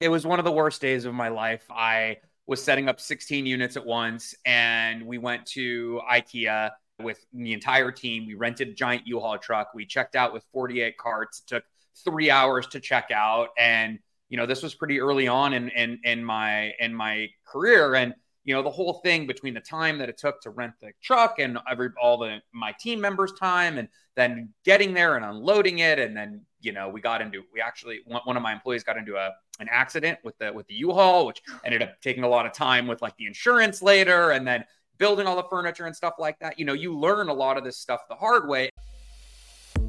It was one of the worst days of my life. I was setting up 16 units at once and we went to IKEA with the entire team. We rented a giant U-Haul truck. We checked out with 48 carts. It took three hours to check out. And, you know, this was pretty early on in, in, in my, in my career. And, you know, the whole thing between the time that it took to rent the truck and every, all the, my team members time and then getting there and unloading it. And then, you know, we got into, we actually, one, of my employees got into a, an accident with the, with the U-Haul, which ended up taking a lot of time with like the insurance later. And then, building all the furniture and stuff like that. You know, you learn a lot of this stuff the hard way.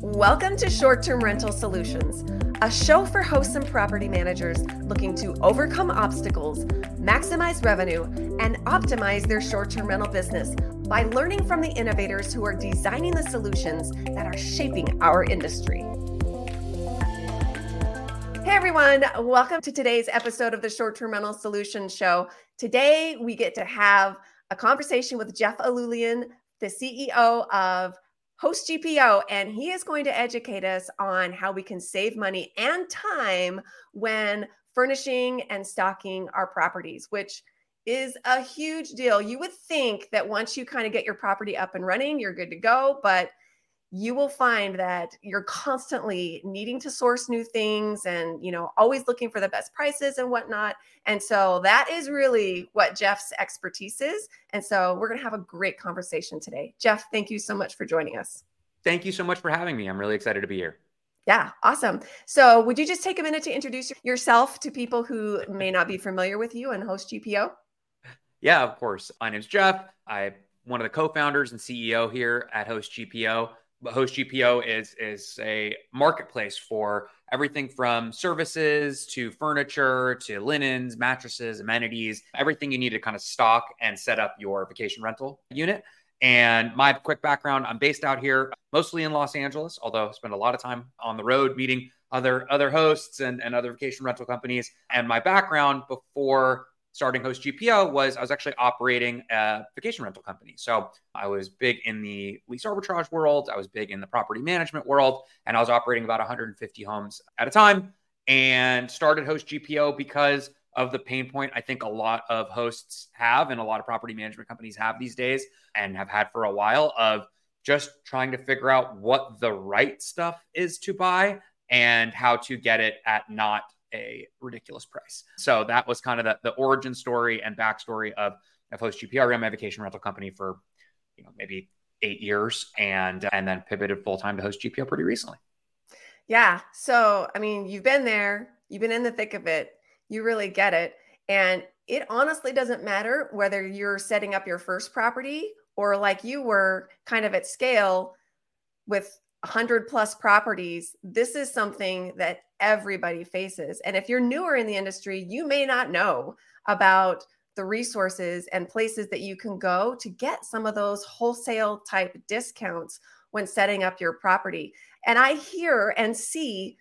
Welcome to Short Term Rental Solutions, a show for hosts and property managers looking to overcome obstacles, maximize revenue, and optimize their short term rental business by learning from the innovators who are designing the solutions that are shaping our industry. Hey everyone, welcome to today's episode of the Short Term Rental Solutions Show. Today we get to have a conversation with Jeff Allulian, the CEO of Host GPO, and he is going to educate us on how we can save money and time when furnishing and stocking our properties, which is a huge deal. You would think that once you kind of get your property up and running, you're good to go, but you will find that you're constantly needing to source new things and you know always looking for the best prices and whatnot and so that is really what jeff's expertise is and so we're going to have a great conversation today jeff thank you so much for joining us thank you so much for having me i'm really excited to be here yeah, awesome. So, would you just take a minute to introduce yourself to people who may not be familiar with you and Host GPO? Yeah, of course. My name's Jeff. I'm one of the co-founders and CEO here at Host GPO. Host GPO is is a marketplace for everything from services to furniture to linens, mattresses, amenities, everything you need to kind of stock and set up your vacation rental unit. And my quick background, I'm based out here mostly in Los Angeles, although I spend a lot of time on the road meeting other other hosts and, and other vacation rental companies. And my background before starting Host GPO was I was actually operating a vacation rental company. So I was big in the lease arbitrage world, I was big in the property management world, and I was operating about 150 homes at a time and started Host GPO because of the pain point I think a lot of hosts have and a lot of property management companies have these days and have had for a while of just trying to figure out what the right stuff is to buy and how to get it at not a ridiculous price. So that was kind of the, the origin story and backstory of, of Host GPO. I my vacation rental company for, you know, maybe eight years and and then pivoted full time to Host GPO pretty recently. Yeah. So I mean, you've been there, you've been in the thick of it, you really get it. And it honestly doesn't matter whether you're setting up your first property or like you were kind of at scale with 100 plus properties, this is something that everybody faces. And if you're newer in the industry, you may not know about the resources and places that you can go to get some of those wholesale type discounts when setting up your property. And I hear and see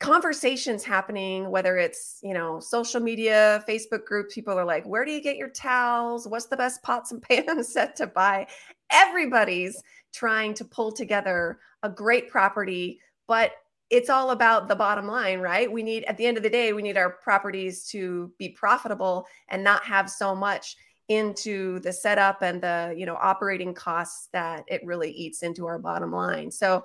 conversations happening whether it's you know social media facebook groups people are like where do you get your towels what's the best pots and pans set to buy everybody's trying to pull together a great property, but it's all about the bottom line, right? We need, at the end of the day, we need our properties to be profitable and not have so much into the setup and the you know operating costs that it really eats into our bottom line so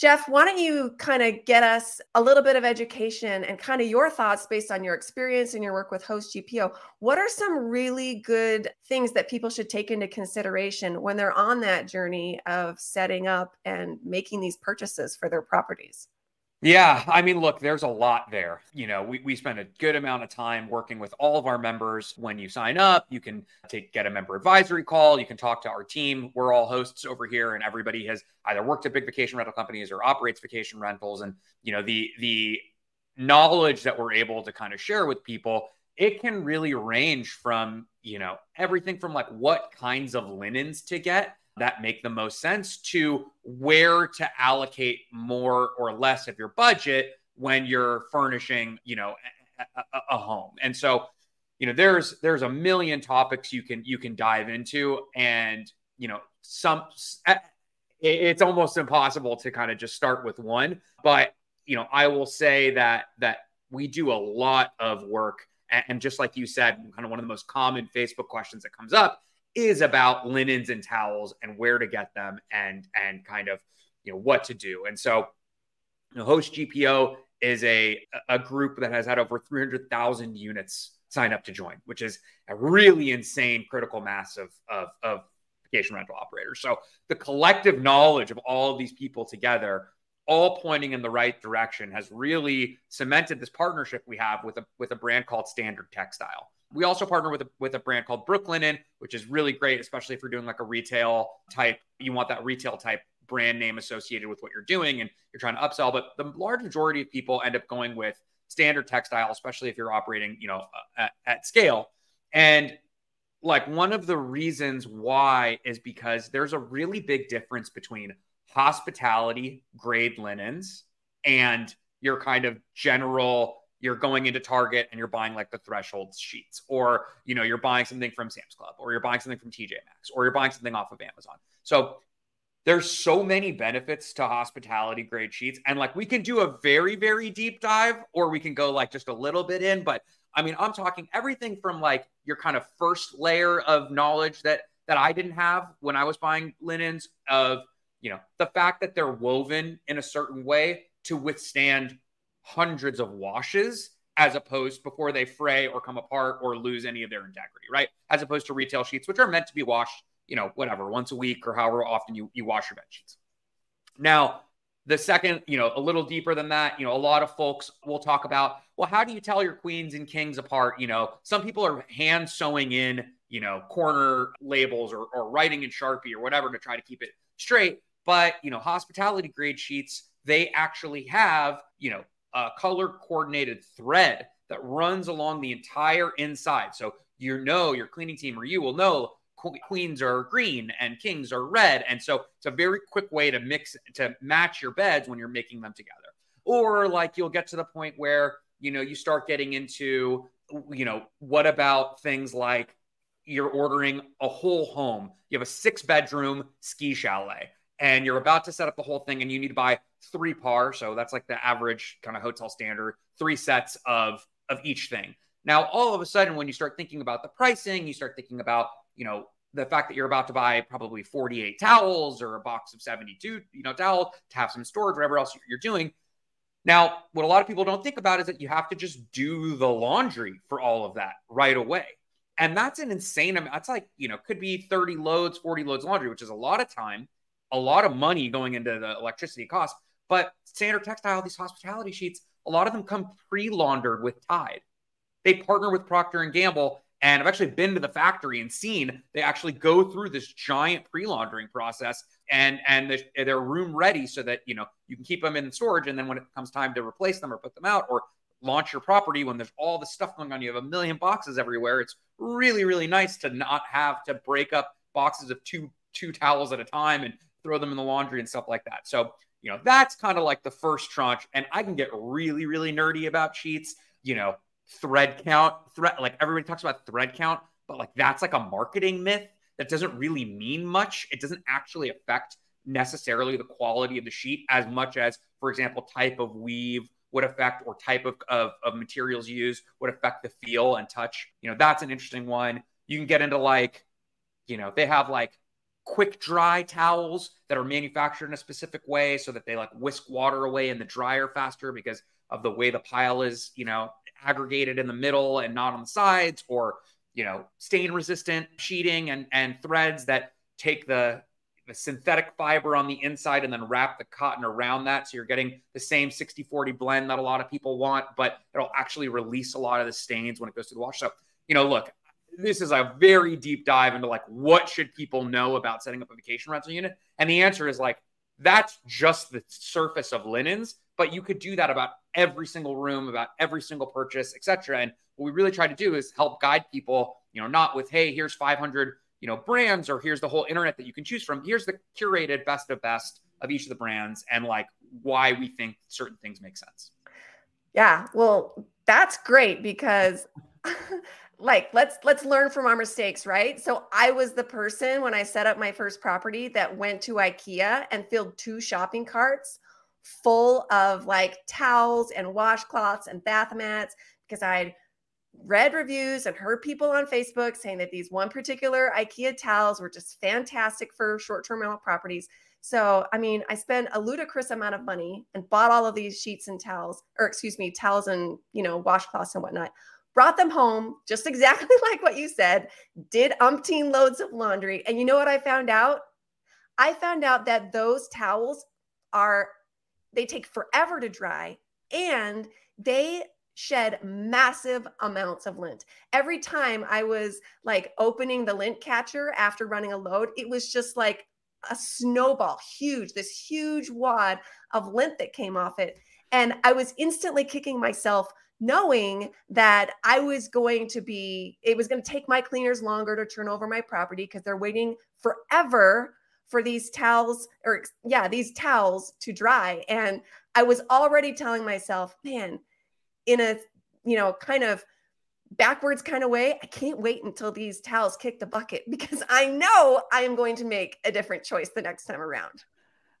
Jeff, why don't you kind of get us a little bit of education and kind of your thoughts based on your experience and your work with Host GPO? What are some really good things that people should take into consideration when they're on that journey of setting up and making these purchases for their properties? Yeah, I mean, look, there's a lot there. You know, we, we spend a good amount of time working with all of our members. When you sign up, you can take get a member advisory call. You can talk to our team. We're all hosts over here, and everybody has either worked at big vacation rental companies or operates vacation rentals. And you know, the the knowledge that we're able to kind of share with people, it can really range from you know everything from like what kinds of linens to get that make the most sense to where to allocate more or less of your budget when you're furnishing, you know, a, a, home. And so, you know, there's there's a million topics you can you can dive into, and you know, some it's almost impossible to kind of just start with one. But you know, I will say that that we do a lot of work. And just like you said, kind of one of the most common Facebook questions that comes up is about linens and towels and where to get them and and kind of you know what to do. And so, you know, Host GPO is a a group that has had over 300,000 units sign up to join, which is a really insane critical mass of of, of vacation rental operators. So the collective knowledge of all of these people together all pointing in the right direction has really cemented this partnership we have with a with a brand called Standard Textile. We also partner with a with a brand called Brooklinen, which is really great, especially if you're doing like a retail type. You want that retail type brand name associated with what you're doing and you're trying to upsell. But the large majority of people end up going with standard textile, especially if you're operating, you know, at, at scale. And like one of the reasons why is because there's a really big difference between hospitality grade linens and your kind of general you're going into Target and you're buying like the threshold sheets, or you know, you're buying something from Sam's Club, or you're buying something from TJ Maxx, or you're buying something off of Amazon. So there's so many benefits to hospitality grade sheets. And like we can do a very, very deep dive, or we can go like just a little bit in. But I mean, I'm talking everything from like your kind of first layer of knowledge that that I didn't have when I was buying linens of you know, the fact that they're woven in a certain way to withstand hundreds of washes as opposed before they fray or come apart or lose any of their integrity, right? As opposed to retail sheets, which are meant to be washed, you know, whatever, once a week or however often you, you wash your bed sheets. Now, the second, you know, a little deeper than that, you know, a lot of folks will talk about, well, how do you tell your queens and kings apart? You know, some people are hand sewing in, you know, corner labels or, or writing in Sharpie or whatever to try to keep it straight. But, you know, hospitality grade sheets, they actually have, you know, a color coordinated thread that runs along the entire inside. So you know, your cleaning team or you will know queens are green and kings are red. And so it's a very quick way to mix, to match your beds when you're making them together. Or like you'll get to the point where, you know, you start getting into, you know, what about things like you're ordering a whole home, you have a six bedroom ski chalet and you're about to set up the whole thing and you need to buy three par. So that's like the average kind of hotel standard three sets of of each thing. Now all of a sudden when you start thinking about the pricing you start thinking about you know the fact that you're about to buy probably 48 towels or a box of 72 you know towels to have some storage whatever else you're doing. Now what a lot of people don't think about is that you have to just do the laundry for all of that right away. And that's an insane amount that's like you know could be 30 loads 40 loads laundry which is a lot of time a lot of money going into the electricity cost. But standard textile, these hospitality sheets, a lot of them come pre-laundered with Tide. They partner with Procter and Gamble, and I've actually been to the factory and seen they actually go through this giant pre-laundering process, and and they're room ready so that you know you can keep them in storage, and then when it comes time to replace them or put them out or launch your property when there's all this stuff going on, you have a million boxes everywhere. It's really really nice to not have to break up boxes of two two towels at a time and throw them in the laundry and stuff like that. So, you know, that's kind of like the first tranche. And I can get really, really nerdy about sheets, you know, thread count, thread, like everybody talks about thread count, but like that's like a marketing myth that doesn't really mean much. It doesn't actually affect necessarily the quality of the sheet as much as, for example, type of weave would affect or type of, of, of materials used would affect the feel and touch. You know, that's an interesting one. You can get into like, you know, they have like quick dry towels that are manufactured in a specific way so that they like whisk water away in the dryer faster because of the way the pile is, you know, aggregated in the middle and not on the sides or, you know, stain resistant sheeting and and threads that take the the synthetic fiber on the inside and then wrap the cotton around that. So you're getting the same 60 40 blend that a lot of people want, but it'll actually release a lot of the stains when it goes to the wash. So, you know, look, this is a very deep dive into like what should people know about setting up a vacation rental unit? And the answer is like that's just the surface of linens but you could do that about every single room about every single purchase etc and what we really try to do is help guide people you know not with hey here's 500 you know brands or here's the whole internet that you can choose from. Here's the curated best of best of each of the brands and like why we think certain things make sense. Yeah. Well that's great because like let's let's learn from our mistakes right so i was the person when i set up my first property that went to ikea and filled two shopping carts full of like towels and washcloths and bath mats because I'd read reviews and heard people on Facebook saying that these one particular IKEA towels were just fantastic for short term rental properties. So, I mean, I spent a ludicrous amount of money and bought all of these sheets and towels, or excuse me, towels and, you know, washcloths and whatnot. Brought them home, just exactly like what you said, did umpteen loads of laundry. And you know what I found out? I found out that those towels are, they take forever to dry and they shed massive amounts of lint. Every time I was like opening the lint catcher after running a load, it was just like a snowball, huge, this huge wad of lint that came off it. And I was instantly kicking myself knowing that I was going to be, it was going to take my cleaners longer to turn over my property because they're waiting forever for these towels or, yeah, these towels to dry. And I was already telling myself, man, in a you know kind of backwards kind of way i can't wait until these towels kick the bucket because i know i am going to make a different choice the next time around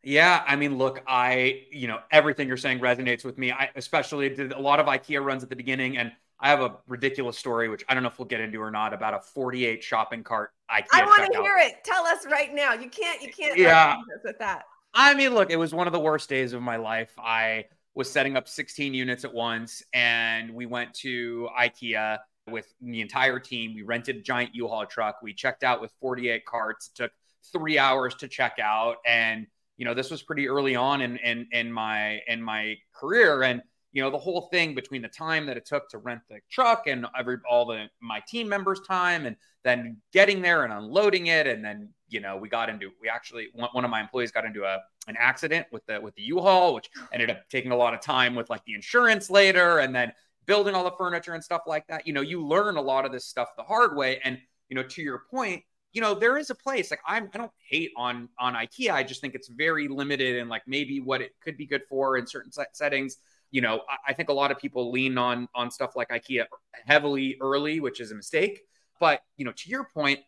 yeah, I mean, look, I, you know, everything you're saying resonates with me. I especially did a lot of IKEA runs at the beginning, and I have a ridiculous story, which I don't know if we'll get into or not, about a 48 shopping cart IKEA. I want to hear it. Tell us right now. You can't, you can't. Yeah, with that. I mean, look, it was one of the worst days of my life. I was setting up 16 units at once. And we went to IKEA with the entire team. We rented a giant U-Haul truck. We checked out with 48 carts. It took three hours to check out. And, you know, this was pretty early on in, in, in my, in my career. And, you know, the whole thing between the time that it took to rent the truck and every, all the, my team members time and then getting there and unloading it. And then, you know, we got into, we actually, one, of my employees got into a, an accident with the with the U-Haul, which ended up taking a lot of time with like the insurance later, and then building all the furniture and stuff like that. You know, you learn a lot of this stuff the hard way. And you know, to your point, you know, there is a place like I'm. I don't hate on on IKEA. I just think it's very limited and like maybe what it could be good for in certain settings. You know, I, I think a lot of people lean on on stuff like IKEA heavily early, which is a mistake. But you know, to your point,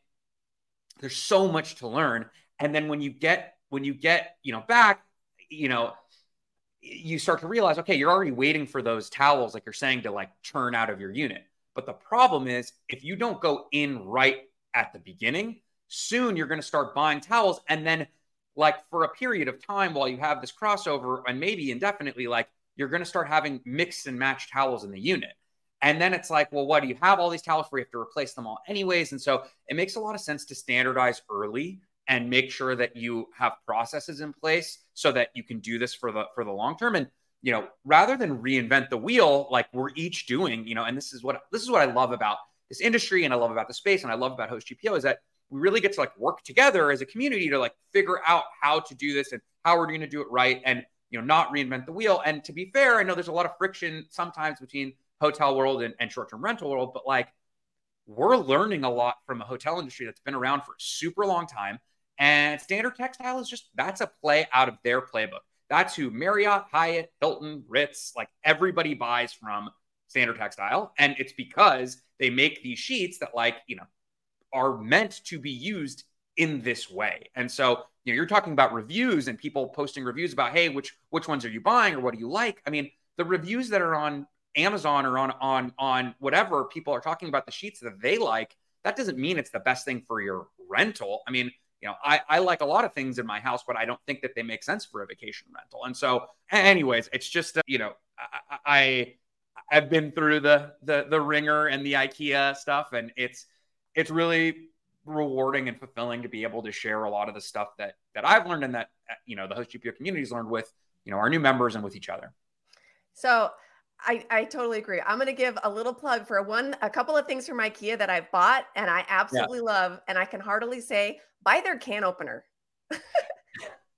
there's so much to learn. And then when you get when you get, you know, back, you know, you start to realize, okay, you're already waiting for those towels, like you're saying, to like churn out of your unit. But the problem is, if you don't go in right at the beginning, soon you're going to start buying towels. And then, like, for a period of time while you have this crossover and maybe indefinitely, like, you're going to start having mixed and matched towels in the unit. And then it's like, well, what do you have all these towels for? You have to replace them all anyways. And so it makes a lot of sense to standardize early and make sure that you have processes in place so that you can do this for the for the long term and you know rather than reinvent the wheel like we're each doing you know and this is what this is what i love about this industry and i love about the space and i love about host gpo is that we really get to like work together as a community to like figure out how to do this and how we're going to do it right and you know not reinvent the wheel and to be fair i know there's a lot of friction sometimes between hotel world and, and short-term rental world but like we're learning a lot from a hotel industry that's been around for a super long time and Standard Textile is just that's a play out of their playbook. That's who Marriott, Hyatt, Hilton, Ritz, like everybody buys from Standard Textile. And it's because they make these sheets that, like, you know, are meant to be used in this way. And so, you know, you're talking about reviews and people posting reviews about, hey, which which ones are you buying or what do you like? I mean, the reviews that are on Amazon or on on on whatever people are talking about the sheets that they like, that doesn't mean it's the best thing for your rental. I mean, you know, I, I like a lot of things in my house, but I don't think that they make sense for a vacation rental. And so, anyways, it's just, uh, you know, I, I I've been through the the the ringer and the IKEA stuff, and it's it's really rewarding and fulfilling to be able to share a lot of the stuff that that I've learned and that you know the host GPO community's learned with you know our new members and with each other. So I, I totally agree. I'm going to give a little plug for one, a couple of things from IKEA that I've bought and I absolutely yeah. love. And I can heartily say, buy their can opener.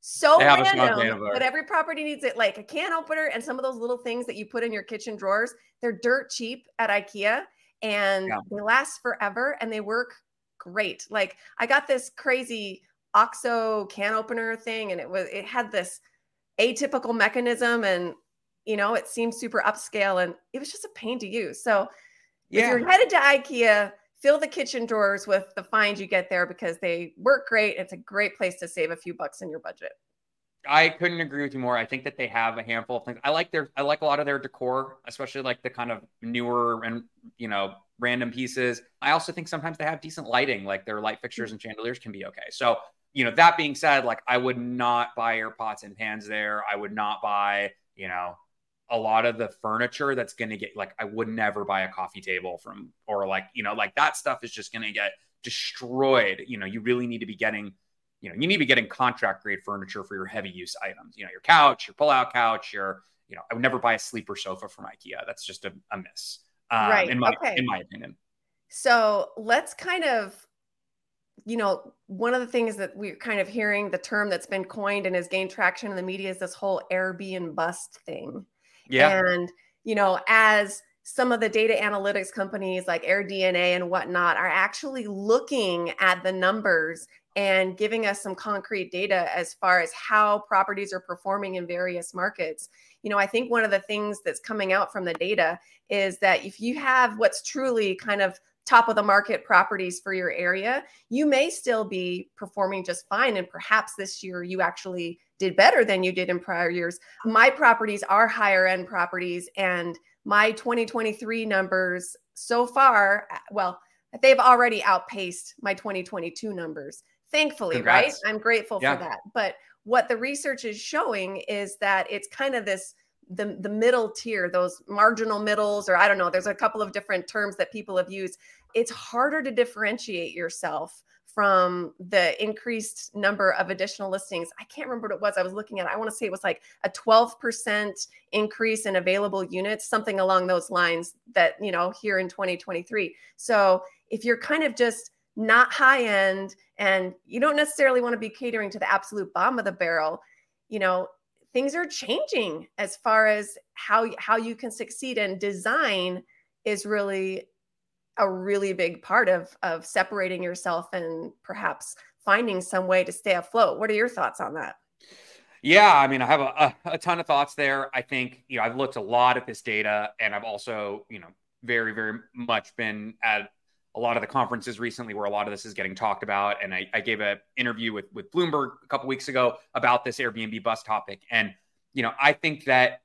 so random, but every property needs it. Like a can opener and some of those little things that you put in your kitchen drawers. They're dirt cheap at IKEA and yeah. they last forever and they work great. Like I got this crazy OXO can opener thing and it was, it had this atypical mechanism and you know, it seemed super upscale and it was just a pain to use. So yeah. if you're headed to IKEA, fill the kitchen drawers with the finds you get there because they work great. It's a great place to save a few bucks in your budget. I couldn't agree with you more. I think that they have a handful of things. I like their I like a lot of their decor, especially like the kind of newer and you know random pieces. I also think sometimes they have decent lighting, like their light fixtures and chandeliers can be okay. So, you know, that being said, like I would not buy your pots and pans there. I would not buy, you know, a lot of the furniture that's going to get like I would never buy a coffee table from or like, you know, like that stuff is just going to get destroyed. You know, you really need to be getting you know, you need to be getting contract grade furniture for your heavy use items. You know, your couch, your pull out couch, your, you know, I would never buy a sleeper sofa from IKEA. That's just a, a miss. Um, right. In my, okay. in my opinion. So let's kind of, you know, one of the things that we're kind of hearing the term that's been coined and has gained traction in the media is this whole Airbnb bust thing. Yeah. And, you know, as some of the data analytics companies like AirDNA and whatnot are actually looking at the numbers and giving us some concrete data as far as how properties are performing in various markets. You know, I think one of the things that's coming out from the data is that if you have what's truly kind of top of the market properties for your area, you may still be performing just fine. And perhaps this year you actually did better than you did in prior years. My properties are higher end properties, and my 2023 numbers so far, uh, well, they've already outpaced my 2022 numbers thankfully, Congrats. right? I'm grateful yeah. for that. But what the research is showing is that it's kind of this the the middle tier, those marginal middles, or I don't know, there's a couple of different terms that people have used. It's harder to differentiate yourself from the increased number of additional listings. I can't remember what it was. I was looking at. I want to say it was like a 12% increase in available units, something along those lines that, you know, here in 2023. So, if you're kind of just not high end and you don't necessarily want to be catering to the absolute bottom of the barrel you know things are changing as far as how how you can succeed and design is really a really big part of of separating yourself and perhaps finding some way to stay afloat what are your thoughts on that yeah, I mean, I have a, a, ton of thoughts there. I think, you know, I've looked a lot at this data and I've also, you know, very, very much been at a lot of the conferences recently where a lot of this is getting talked about. And I, I gave an interview with, with Bloomberg a couple weeks ago about this Airbnb bust topic. And, you know, I think that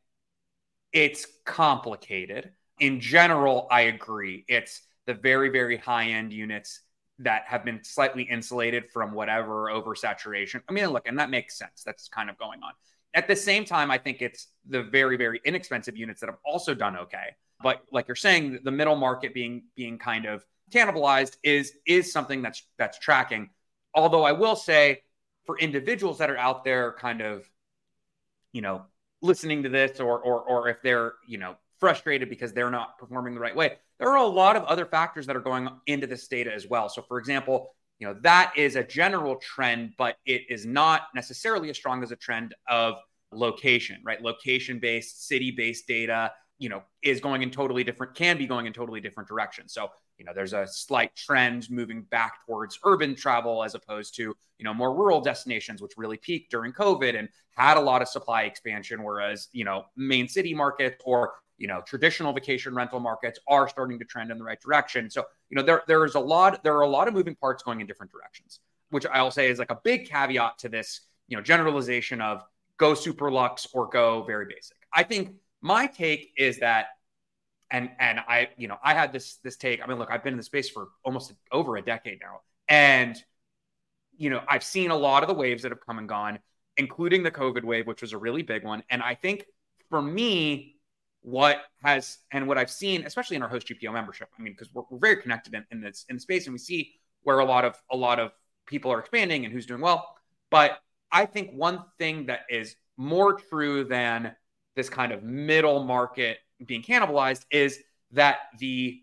it's complicated. In general, I agree. It's the very, very high end units that have been slightly insulated from whatever oversaturation. I mean, look, and that makes sense. That's kind of going on. At the same time, I think it's the very, very inexpensive units that have also done okay. But like you're saying, the middle market being being kind of cannibalized is is something that's that's tracking. Although I will say for individuals that are out there kind of you know listening to this or or or if they're you know frustrated because they're not performing the right way there are a lot of other factors that are going into this data as well. So for example you know that is a general trend but it is not necessarily as strong as a trend of location right? Location based city based data you know is going in totally different can be going in totally different directions. So you know there's a slight trend moving back towards urban travel as opposed to you know more rural destinations which really peaked during covid and had a lot of supply expansion whereas you know main city markets or you know traditional vacation rental markets are starting to trend in the right direction so you know there there's a lot there are a lot of moving parts going in different directions which i'll say is like a big caveat to this you know generalization of go super luxe or go very basic i think my take is that and and I, you know, I had this this take. I mean, look, I've been in the space for almost over a decade now, and you know, I've seen a lot of the waves that have come and gone, including the COVID wave, which was a really big one. And I think for me, what has and what I've seen, especially in our host GPO membership, I mean, because we're, we're very connected in, in this in the space, and we see where a lot of a lot of people are expanding and who's doing well. But I think one thing that is more true than this kind of middle market being cannibalized is that the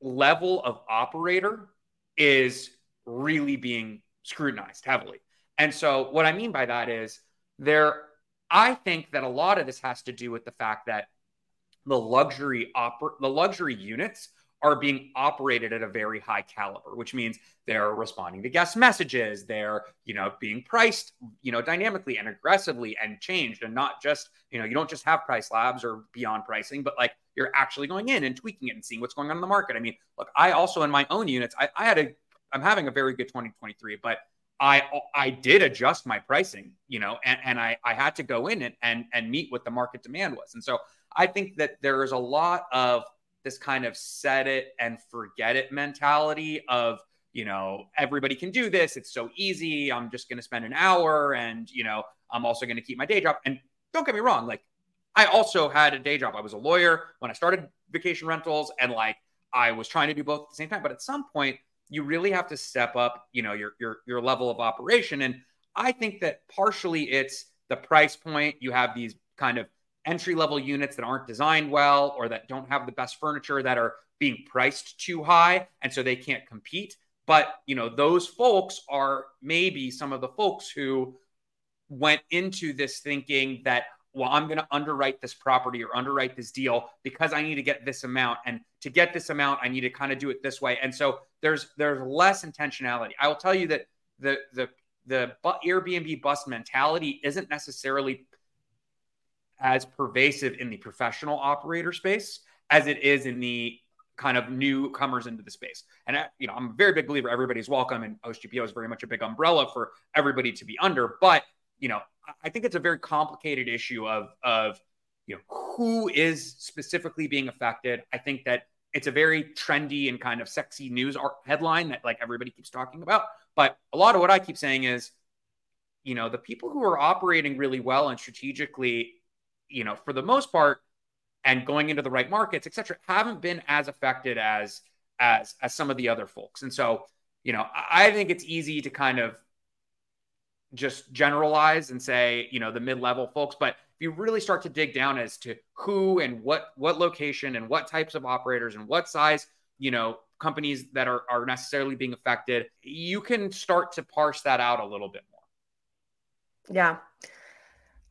level of operator is really being scrutinized heavily. And so what I mean by that is there I think that a lot of this has to do with the fact that the luxury oper- the luxury units are being operated at a very high caliber, which means they're responding to guest messages, they're, you know, being priced, you know, dynamically and aggressively and changed and not just, you know, you don't just have price labs or beyond pricing, but like you're actually going in and tweaking it and seeing what's going on in the market. I mean, look, I also in my own units, I, I had a I'm having a very good 2023, but I I did adjust my pricing, you know, and, and I I had to go in and, and and meet what the market demand was. And so I think that there is a lot of this kind of set it and forget it mentality of you know everybody can do this. It's so easy. I'm just going to spend an hour and you know i'm also going to keep my day job. And don't get me wrong like i also had a day job. I was a lawyer when i started vacation rentals and like i was trying to do both at the same time. But at some point you really have to step up you know your your your level of operation. And i think that partially it's the price point. You have these kind of entry level units that aren't designed well or that don't have the best furniture that are being priced too high and so they can't compete but, you know, those folks are maybe some of the folks who went into this thinking that, well, I'm going to underwrite this property or underwrite this deal because I need to get this amount. And to get this amount, I need to kind of do it this way. And so there's there's less intentionality. I will tell you that the the the Airbnb bust mentality isn't necessarily as pervasive in the professional operator space as it is in the kind of newcomers into the space. And I, you know, I'm a very big believer everybody's welcome, and HostGPO is very much a big umbrella for everybody to be under. But you know, I think it's a very complicated issue of of you know who is specifically being affected. I think that it's a very trendy and kind of sexy news headline that like everybody keeps talking about. But a lot of what I keep saying is, you know, the people who are operating really well and strategically, you know, for the most part, and going into the right markets, et cetera, haven't been as affected as as as some of the other folks. And so, you know, I think it's easy to kind of just generalize and say, you know, the mid-level folks, but if you really start to dig down as to who and what what location and what types of operators and what size, you know, companies that are are necessarily being affected, you can start to parse that out a little bit more. Yeah.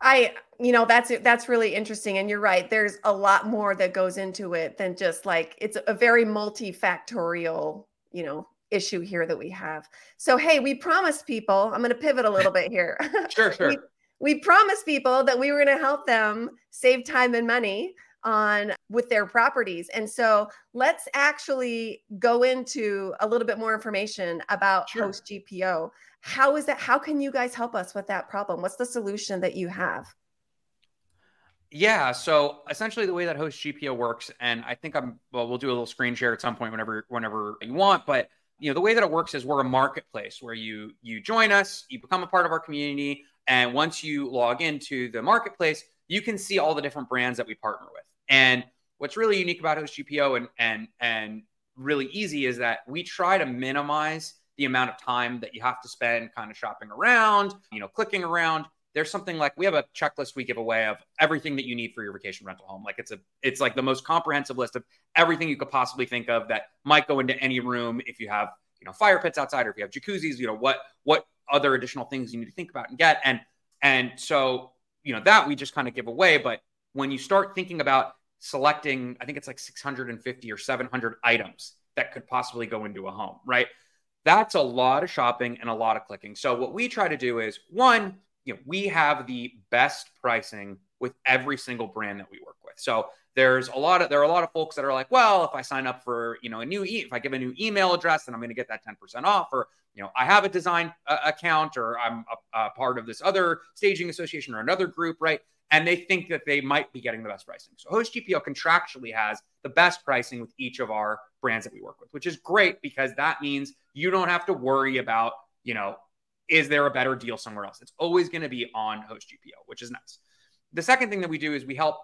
I, you know, that's that's really interesting, and you're right. There's a lot more that goes into it than just like it's a very multifactorial, you know, issue here that we have. So, hey, we promised people. I'm going to pivot a little bit here. sure, sure. we, we promised people that we were going to help them save time and money on with their properties. And so let's actually go into a little bit more information about sure. Host GPO. How is that? How can you guys help us with that problem? What's the solution that you have? Yeah, so essentially the way that Host GPO works, and I think I'm well, we'll do a little screen share at some point whenever whenever you want, but you know the way that it works is we're a marketplace where you you join us, you become a part of our community, and once you log into the marketplace, you can see all the different brands that we partner with. And what's really unique about Host GPO and and and really easy is that we try to minimize the amount of time that you have to spend kind of shopping around, you know, clicking around. There's something like we have a checklist we give away of everything that you need for your vacation rental home. Like it's a it's like the most comprehensive list of everything you could possibly think of that might go into any room if you have, you know, fire pits outside or if you have jacuzzis, you know, what what other additional things you need to think about and get. And and so, you know, that we just kind of give away, but when you start thinking about selecting, I think it's like 650 or 700 items that could possibly go into a home, right? That's a lot of shopping and a lot of clicking. So what we try to do is one, you know, we have the best pricing with every single brand that we work with. So there's a lot of there are a lot of folks that are like, well, if I sign up for you know a new e- if I give a new email address, then I'm going to get that 10% off, or you know I have a design uh, account, or I'm a, a part of this other staging association or another group, right? And they think that they might be getting the best pricing. So Host GPO contractually has the best pricing with each of our brands that we work with, which is great because that means you don't have to worry about, you know, is there a better deal somewhere else? It's always going to be on Host GPO, which is nice. The second thing that we do is we help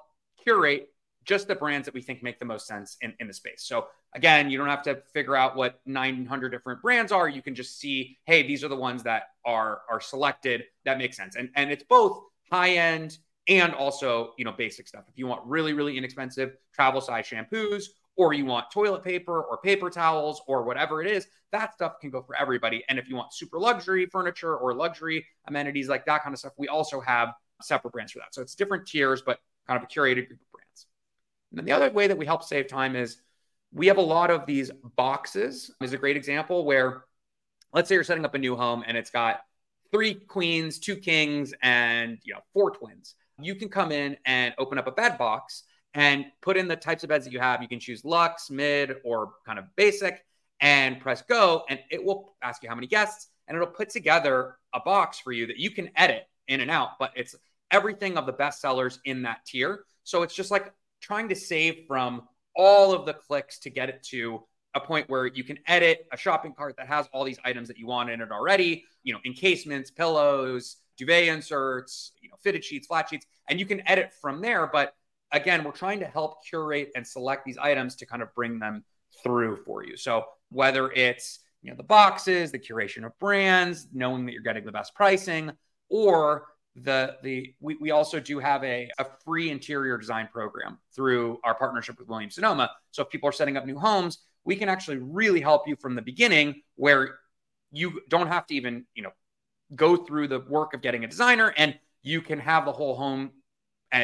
curate just the brands that we think make the most sense in, in the space. So again, you don't have to figure out what 900 different brands are. You can just see, hey, these are the ones that are are selected that make sense. And and it's both high end and also, you know, basic stuff. If you want really, really inexpensive travel size shampoos, or you want toilet paper or paper towels or whatever it is, that stuff can go for everybody. And if you want super luxury furniture or luxury amenities like that kind of stuff, we also have separate brands for that. So it's different tiers, but kind of a curated group of brands. And then the other way that we help save time is we have a lot of these boxes. Is a great example where let's say you're setting up a new home and it's got three queens, two kings, and you know, four twins you can come in and open up a bed box and put in the types of beds that you have. You can choose luxe, mid, or kind of basic and press go. And it will ask you how many guests and it'll put together a box for you that you can edit in and out, but it's everything of the best sellers in that tier. So it's just like trying to save from all of the clicks to get it to a point where you can edit a shopping cart that has all these items that you want in it already, you know, encasements, pillows, duvet inserts, you know, fitted sheets, flat sheets, and you can edit from there. But again, we're trying to help curate and select these items to kind of bring them through for you. So whether it's you know the boxes, the curation of brands, knowing that you're getting the best pricing, or the the we, we also do have a, a free interior design program through our partnership with Williams Sonoma. So if people are setting up new homes, we can actually really help you from the beginning where you don't have to even, you know, go through the work of getting a designer and you can have the whole home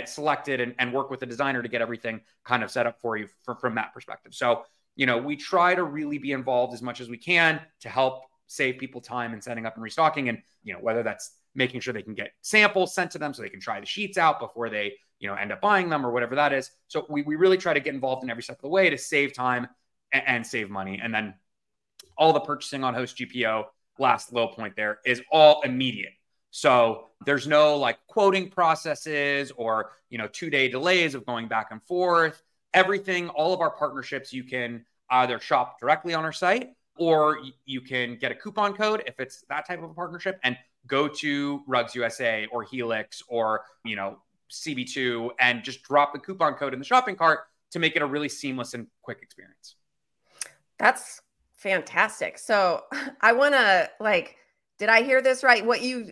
selected and, and work with the designer to get everything kind of set up for you from, from that perspective. So, you know, we try to really be involved as much as we can to help save people time in setting up and restocking. And, you know, whether that's making sure they can get samples sent to them so they can try the sheets out before they, you know, end up buying them or whatever that is. So we, we really try to get involved in every step of the way to save time and, and save money. And then all the purchasing on Host GPO, last little point there, is all immediate. So there's no like quoting processes or, you know, two day delays of going back and forth. Everything, all of our partnerships, you can either shop directly on our site or you can get a coupon code if it's that type of a partnership and go to Rugs USA or Helix or, you know, CB2 and just drop the coupon code in the shopping cart to make it a really seamless and quick experience. That's fantastic. So I want to like, did I hear this right? What you,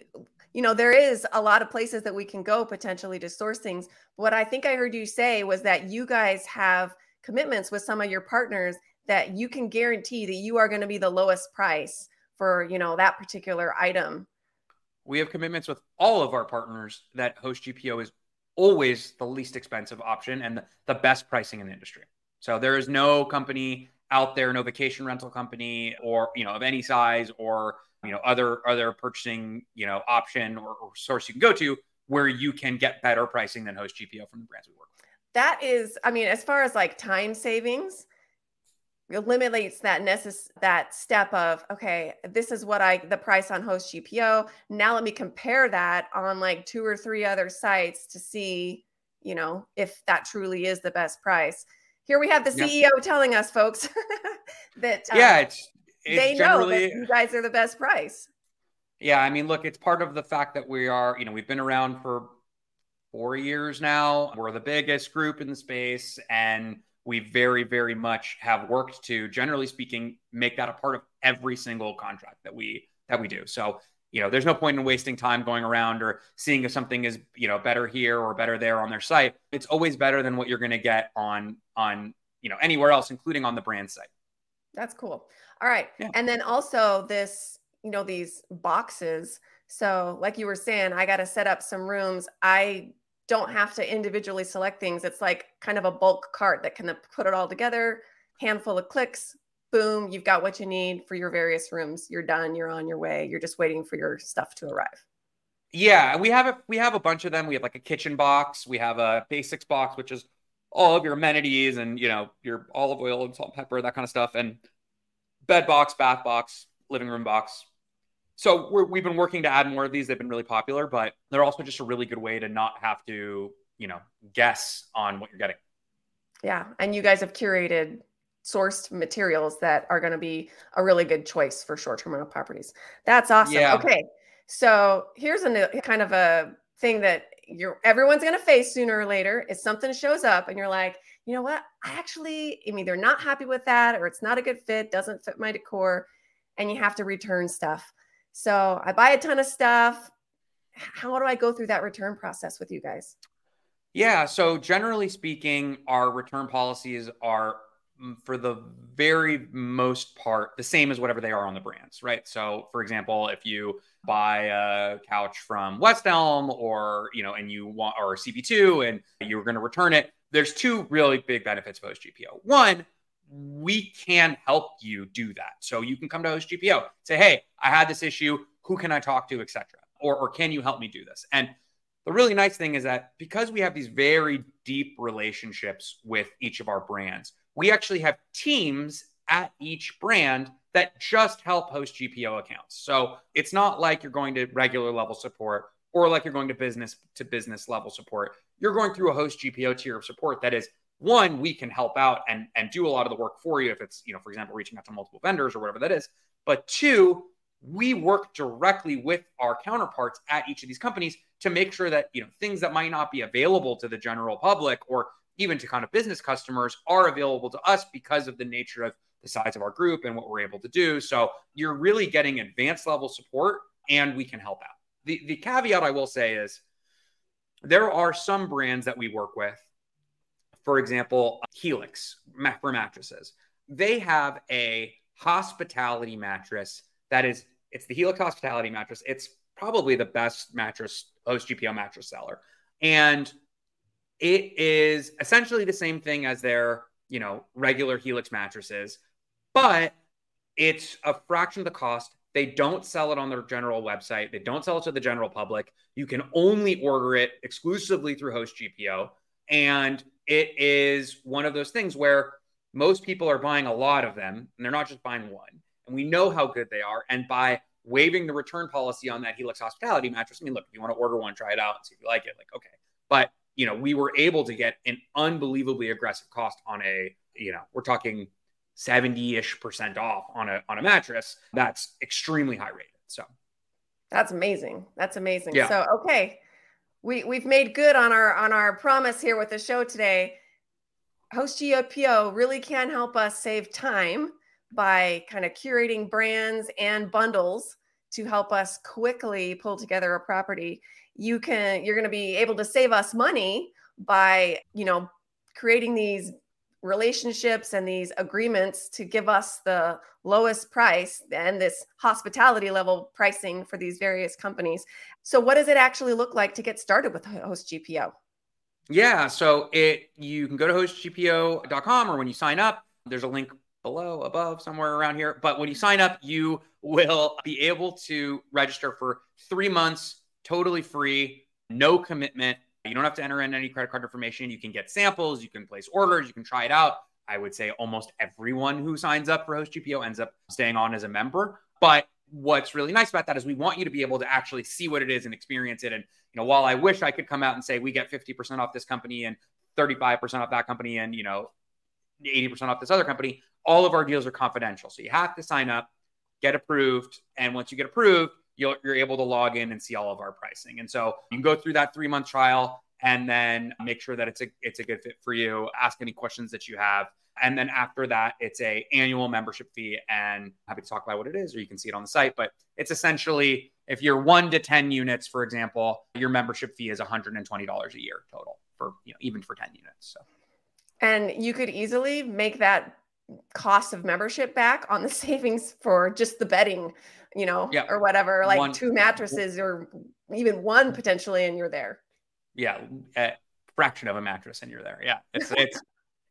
you know, there is a lot of places that we can go potentially to source things. What I think I heard you say was that you guys have commitments with some of your partners that you can guarantee that you are going to be the lowest price for, you know, that particular item. We have commitments with all of our partners that Host GPO is always the least expensive option and the best pricing in the industry. So there is no company out there, no vacation rental company or, you know, of any size or, you know, other other purchasing, you know, option or, or source you can go to where you can get better pricing than Host GPO from the brands we work with. That is, I mean, as far as like time savings, eliminates that necess- that step of okay this is what i the price on host gpo now let me compare that on like two or three other sites to see you know if that truly is the best price here we have the CEO telling us, folks, that um, yeah, it's, it's they know that you guys are the best price. Yeah, I mean, look, it's part of the fact that we are, you know, we've been around for four years now. We're the biggest group in the space, and we very, very much have worked to, generally speaking, make that a part of every single contract that we that we do. So you know, there's no point in wasting time going around or seeing if something is, you know, better here or better there on their site. It's always better than what you're going to get on on, you know, anywhere else, including on the brand site. That's cool. All right. Yeah. And then also this, you know, these boxes. So, like you were saying, I got to set up some rooms. I don't have to individually select things. It's like kind of a bulk cart that can put it all together, handful of clicks, boom, you've got what you need for your various rooms. You're done. You're on your way. You're just waiting for your stuff to arrive. Yeah, we have a we have a bunch of them. We have like a kitchen box. We have a basics box, which is all of your amenities and you know your olive oil and salt and pepper, that kind of stuff, and bed box, bath box, living room box. So we have been working to add more of these. They've been really popular, but they're also just a really good way to not have to you know guess on what you're getting. Yeah, and you guys have curated sourced materials that are going to be a really good choice for short-term rental properties. That's awesome. Yeah. Okay. So here's a kind of a thing that you're everyone's going to face sooner or later is something shows up and you're like, you know what? I actually I'm either not happy with that or it's not a good fit, doesn't fit my decor, and you have to return stuff. So I buy a ton of stuff. How do I go through that return process with you guys? Yeah. So generally speaking, our return policies are for the very most part the same as whatever they are on the brands, right? So, for example, if you buy a couch from West Elm or, you know, and you want or CB2 and you're going to return it, there's two really big benefits of Host GPO. One, we can help you do that. So you can come to Host GPO, say, "Hey, I had this issue. Who can I talk to, etc." Or, or can you help me do this? And the really nice thing is that because we have these very deep relationships with each of our brands, we actually have teams at each brand that just help host GPO accounts. So it's not like you're going to regular level support or like you're going to business to business level support. You're going through a host GPO tier of support that is one, we can help out and, and do a lot of the work for you if it's, you know, for example, reaching out to multiple vendors or whatever that is. But two, we work directly with our counterparts at each of these companies to make sure that, you know, things that might not be available to the general public or even to kind of business customers are available to us because of the nature of the size of our group and what we're able to do. So you're really getting advanced level support and we can help out. The, the caveat I will say is there are some brands that we work with. For example, Helix for mattresses. They have a hospitality mattress that is, it's the Helix hospitality mattress. It's probably the best mattress, host GPO mattress seller. And it is essentially the same thing as their, you know, regular Helix mattresses, but it's a fraction of the cost. They don't sell it on their general website. They don't sell it to the general public. You can only order it exclusively through Host GPO. And it is one of those things where most people are buying a lot of them and they're not just buying one. And we know how good they are. And by waiving the return policy on that Helix hospitality mattress, I mean, look, if you want to order one, try it out and see if you like it. Like, okay. But, you know, we were able to get an unbelievably aggressive cost on a, you know, we're talking 70-ish percent off on a on a mattress that's extremely high rated so. That's amazing. That's amazing. Yeah. so okay. We we've made good on our on our promise here with the show today. Host gpo really can help us save time by kind of curating brands and bundles to help us quickly pull together a property you can you're going to be able to save us money by you know creating these relationships and these agreements to give us the lowest price and this hospitality level pricing for these various companies. So what does it actually look like to get started with Host GPO? Yeah, so it you can go to hostgpo.com or when you sign up, there's a link below, above, somewhere around here. But when you sign up, you will be able to register for 3 months totally free, no commitment you don't have to enter in any credit card information. You can get samples, you can place orders, you can try it out. I would say almost everyone who signs up for Host GPO ends up staying on as a member. But what's really nice about that is we want you to be able to actually see what it is and experience it. And you know, while I wish I could come out and say we get 50% off this company and 35% off that company and you know 80% off this other company, all of our deals are confidential. So you have to sign up, get approved, and once you get approved, you are able to log in and see all of our pricing. And so you can go through that three month trial and then make sure that it's a it's a good fit for you. Ask any questions that you have. And then after that, it's a annual membership fee. And happy to talk about what it is, or you can see it on the site. But it's essentially if you're one to 10 units, for example, your membership fee is $120 a year total for you know, even for 10 units. So and you could easily make that cost of membership back on the savings for just the bedding you know, yeah. or whatever, like one, two mattresses or even one potentially, and you're there. Yeah, a fraction of a mattress, and you're there. Yeah, it's it's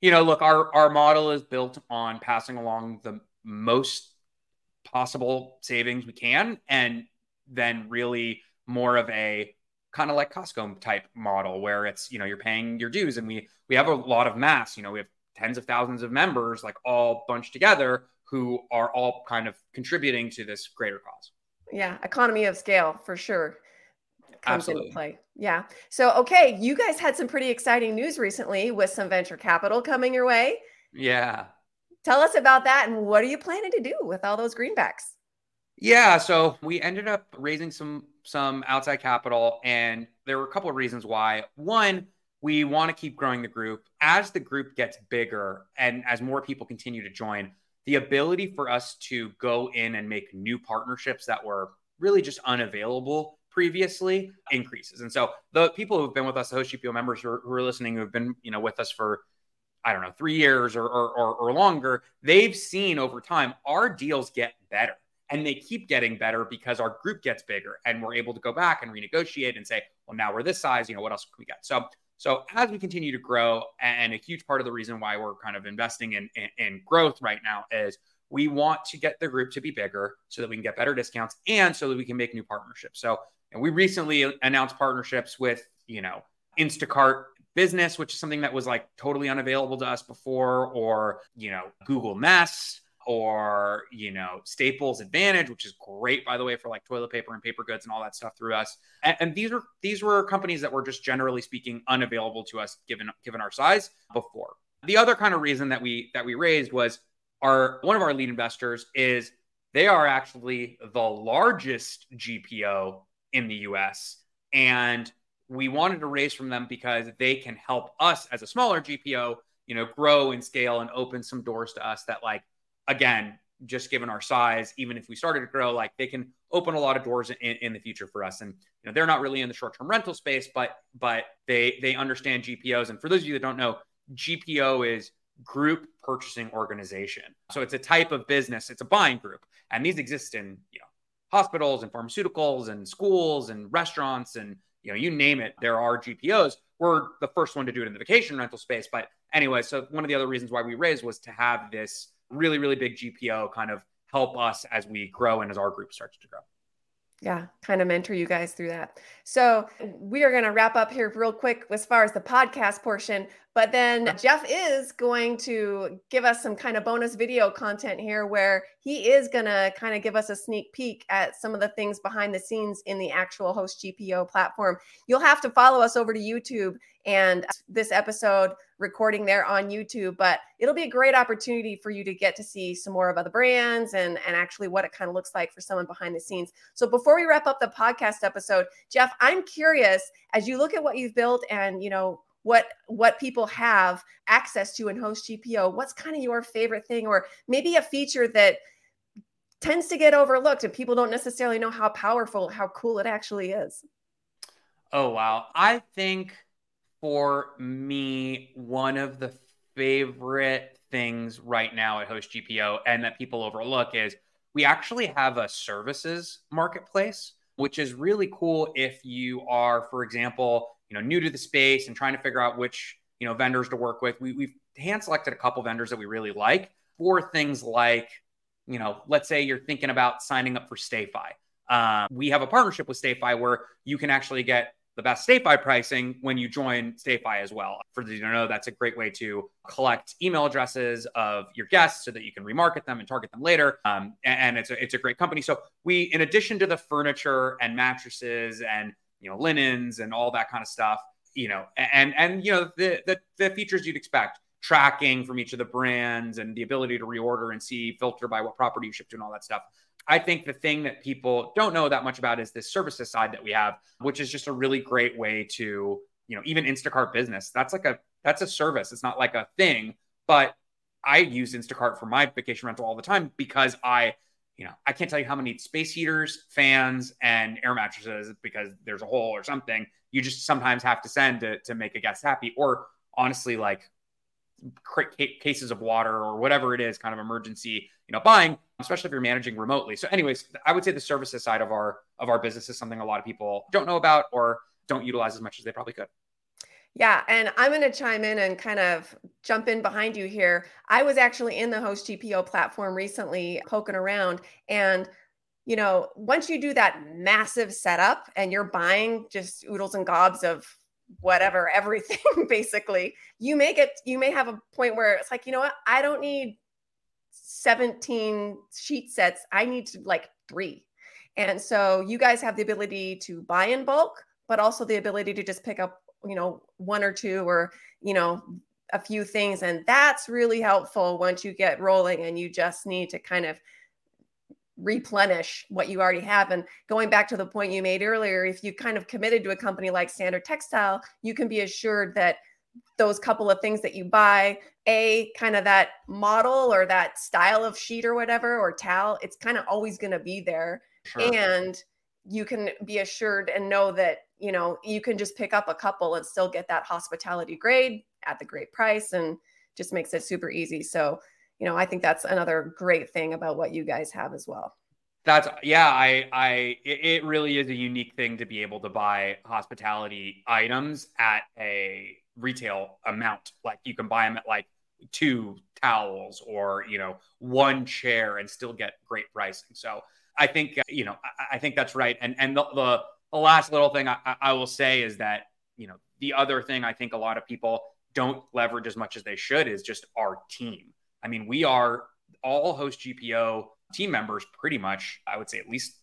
you know, look, our our model is built on passing along the most possible savings we can, and then really more of a kind of like Costco type model where it's you know you're paying your dues, and we we have a lot of mass. You know, we have tens of thousands of members like all bunched together who are all kind of contributing to this greater cause. Yeah, economy of scale for sure comes Absolutely. into play. Yeah. So, okay, you guys had some pretty exciting news recently with some venture capital coming your way. Yeah. Tell us about that and what are you planning to do with all those greenbacks? Yeah, so we ended up raising some some outside capital and there were a couple of reasons why. One, we want to keep growing the group. As the group gets bigger and as more people continue to join, the ability for us to go in and make new partnerships that were really just unavailable previously increases. And so the people who've been with us, the host GPO members who are, who are listening, who've been, you know, with us for, I don't know, three years or, or, or, or longer, they've seen over time our deals get better and they keep getting better because our group gets bigger and we're able to go back and renegotiate and say, well, now we're this size, you know, what else can we get? So so as we continue to grow, and a huge part of the reason why we're kind of investing in, in, in growth right now is we want to get the group to be bigger so that we can get better discounts and so that we can make new partnerships. So, and we recently announced partnerships with, you know, Instacart business, which is something that was like totally unavailable to us before, or, you know, Google Nest, or you know Staples Advantage, which is great by the way for like toilet paper and paper goods and all that stuff through us. And, and these were these were companies that were just generally speaking unavailable to us given given our size before. The other kind of reason that we that we raised was our one of our lead investors is they are actually the largest GPO in the US and we wanted to raise from them because they can help us as a smaller GPO, you know, grow and scale and open some doors to us that like again, just given our size, even if we started to grow, like they can open a lot of doors in, in the future for us. And you know, they're not really in the short-term rental space, but but they they understand GPOs. And for those of you that don't know, GPO is group purchasing organization. So it's a type of business, it's a buying group. And these exist in, you know, hospitals and pharmaceuticals and schools and restaurants and you know, you name it, there are GPOs. We're the first one to do it in the vacation rental space. But anyway, so one of the other reasons why we raised was to have this really, really big GPO kind of help us as we grow and as our group starts to grow. Yeah, kind of mentor you guys through that. So we are going to wrap up here real quick as far as the podcast portion. But then Jeff is going to give us some kind of bonus video content here where he is going to kind of give us a sneak peek at some of the things behind the scenes in the actual Host GPO platform. You'll have to follow us over to YouTube and this episode recording there on YouTube, but it'll be a great opportunity for you to get to see some more of other brands and, and actually what it kind of looks like for someone behind the scenes. So before we wrap up the podcast episode, Jeff, I'm curious as you look at what you've built and, you know, what what people have access to in host gpo what's kind of your favorite thing or maybe a feature that tends to get overlooked and people don't necessarily know how powerful how cool it actually is. Oh wow. I think for me one of the favorite things right now at host gpo and that people overlook is we actually have a services marketplace which is really cool if you are for example you know new to the space and trying to figure out which you know vendors to work with. We, we've hand selected a couple vendors that we really like for things like you know let's say you're thinking about signing up for StayFi. Um, we have a partnership with StayFi where you can actually get the best StayFi pricing when you join StayFi as well. For those you don't know, that's a great way to collect email addresses of your guests so that you can remarket them and target them later. Um, and it's a, it's a great company. So we, in addition to the furniture and mattresses and you know linens and all that kind of stuff you know and and you know the the, the features you'd expect tracking from each of the brands and the ability to reorder and see filter by what property you ship to and all that stuff I think the thing that people don't know that much about is this services side that we have, which is just a really great way to, you know, even Instacart business. That's like a that's a service. It's not like a thing, but I use Instacart for my vacation rental all the time because I you know, I can't tell you how many space heaters, fans, and air mattresses because there's a hole or something. You just sometimes have to send to, to make a guest happy, or honestly, like cases of water or whatever it is, kind of emergency, you know, buying, especially if you're managing remotely. So, anyways, I would say the services side of our of our business is something a lot of people don't know about or don't utilize as much as they probably could. Yeah, and I'm going to chime in and kind of jump in behind you here. I was actually in the Host GPO platform recently poking around and you know, once you do that massive setup and you're buying just oodles and gobs of whatever, everything basically, you may get you may have a point where it's like, you know what? I don't need 17 sheet sets. I need to like 3. And so you guys have the ability to buy in bulk, but also the ability to just pick up you know one or two or you know a few things. And that's really helpful once you get rolling and you just need to kind of replenish what you already have. And going back to the point you made earlier if you kind of committed to a company like standard textile you can be assured that those couple of things that you buy a kind of that model or that style of sheet or whatever or towel it's kind of always going to be there. Sure. and you can be assured and know that you know, you can just pick up a couple and still get that hospitality grade at the great price and just makes it super easy. So, you know, I think that's another great thing about what you guys have as well. That's yeah, I I it really is a unique thing to be able to buy hospitality items at a retail amount. Like you can buy them at like two towels or you know one chair and still get great pricing. So I think uh, you know I, I think that's right. And and the, the the last little thing I, I will say is that, you know, the other thing I think a lot of people don't leverage as much as they should is just our team. I mean, we are all host GPO team members, pretty much, I would say at least,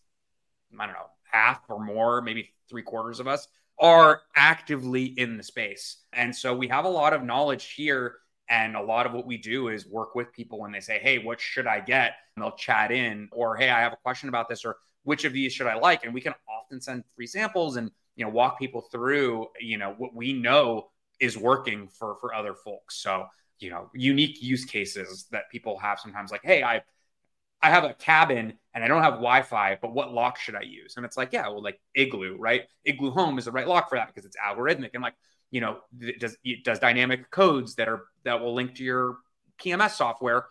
I don't know, half or more, maybe three quarters of us are actively in the space. And so we have a lot of knowledge here. And a lot of what we do is work with people when they say, Hey, what should I get? And they'll chat in, or Hey, I have a question about this, or which of these should I like? And we can often send free samples and, you know, walk people through, you know, what we know is working for for other folks. So, you know, unique use cases that people have sometimes like, Hey, I I have a cabin and I don't have Wi-Fi, but what lock should I use? And it's like, yeah, well, like Igloo, right? Igloo Home is the right lock for that because it's algorithmic and like, you know, it does it does dynamic codes that are that will link to your PMS software,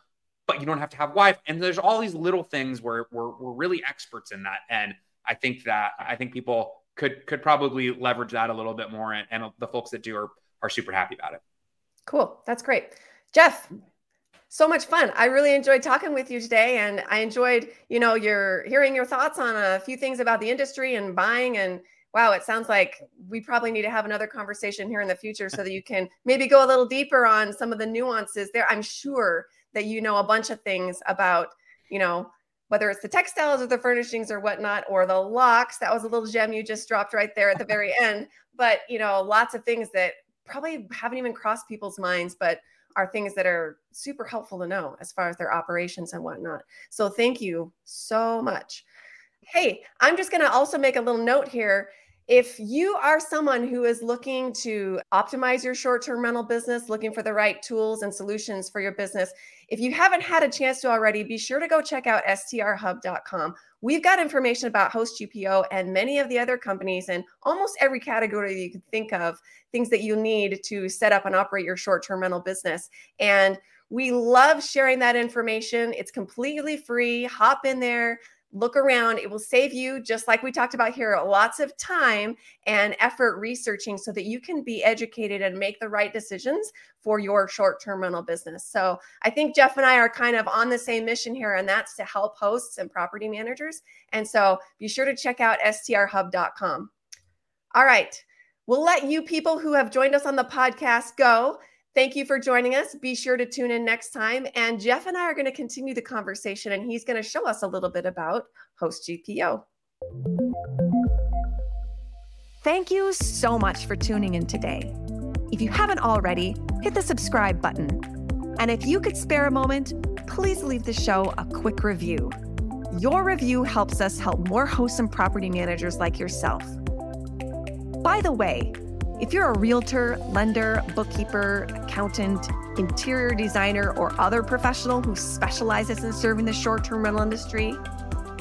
but you don't have to have Wi-Fi. And there's all these little things where we're we're really experts in that. And I think that I think people could could probably leverage that a little bit more. And, and the folks that do are are super happy about it. Cool. That's great. Jeff, so much fun. I really enjoyed talking with you today and I enjoyed, you know, your hearing your thoughts on a few things about the industry and buying and wow, it sounds like we probably need to have another conversation here in the future so that you can maybe go a little deeper on some of the nuances there. I'm sure that you know a bunch of things about, you know, whether it's the textiles or the furnishings or whatnot, or the locks. That was a little gem you just dropped right there at the very end. But, you know, lots of things that probably haven't even crossed people's minds, but are things that are super helpful to know as far as their operations and whatnot. So thank you so much. Hey, I'm just going to also make a little note here. If you are someone who is looking to optimize your short term rental business, looking for the right tools and solutions for your business, if you haven't had a chance to already, be sure to go check out strhub.com. We've got information about Host GPO and many of the other companies and almost every category you could think of, things that you need to set up and operate your short term rental business. And we love sharing that information. It's completely free. Hop in there look around. It will save you, just like we talked about here, lots of time and effort researching so that you can be educated and make the right decisions for your short term rental business. So I think Jeff and I are kind of on the same mission here, and that's to help hosts and property managers. And so be sure to check out strhub.com. All right. We'll let you people who have joined us on the podcast go. Thank you for joining us. Be sure to tune in next time. And Jeff and I are going to continue the conversation, and he's going to show us a little bit about Host GPO. Thank you so much for tuning in today. If you haven't already, hit the subscribe button. And if you could spare a moment, please leave the show a quick review. Your review helps us help more hosts and property managers like yourself. By the way, if you're a realtor, lender, bookkeeper, accountant, interior designer, or other professional who specializes in serving the short term rental industry,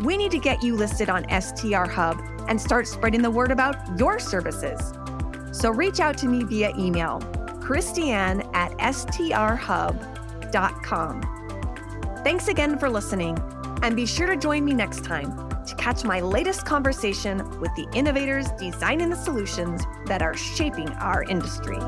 we need to get you listed on STR Hub and start spreading the word about your services. So reach out to me via email, Christianne at strhub.com. Thanks again for listening, and be sure to join me next time to catch my latest conversation with the innovators designing the solutions that are shaping our industry.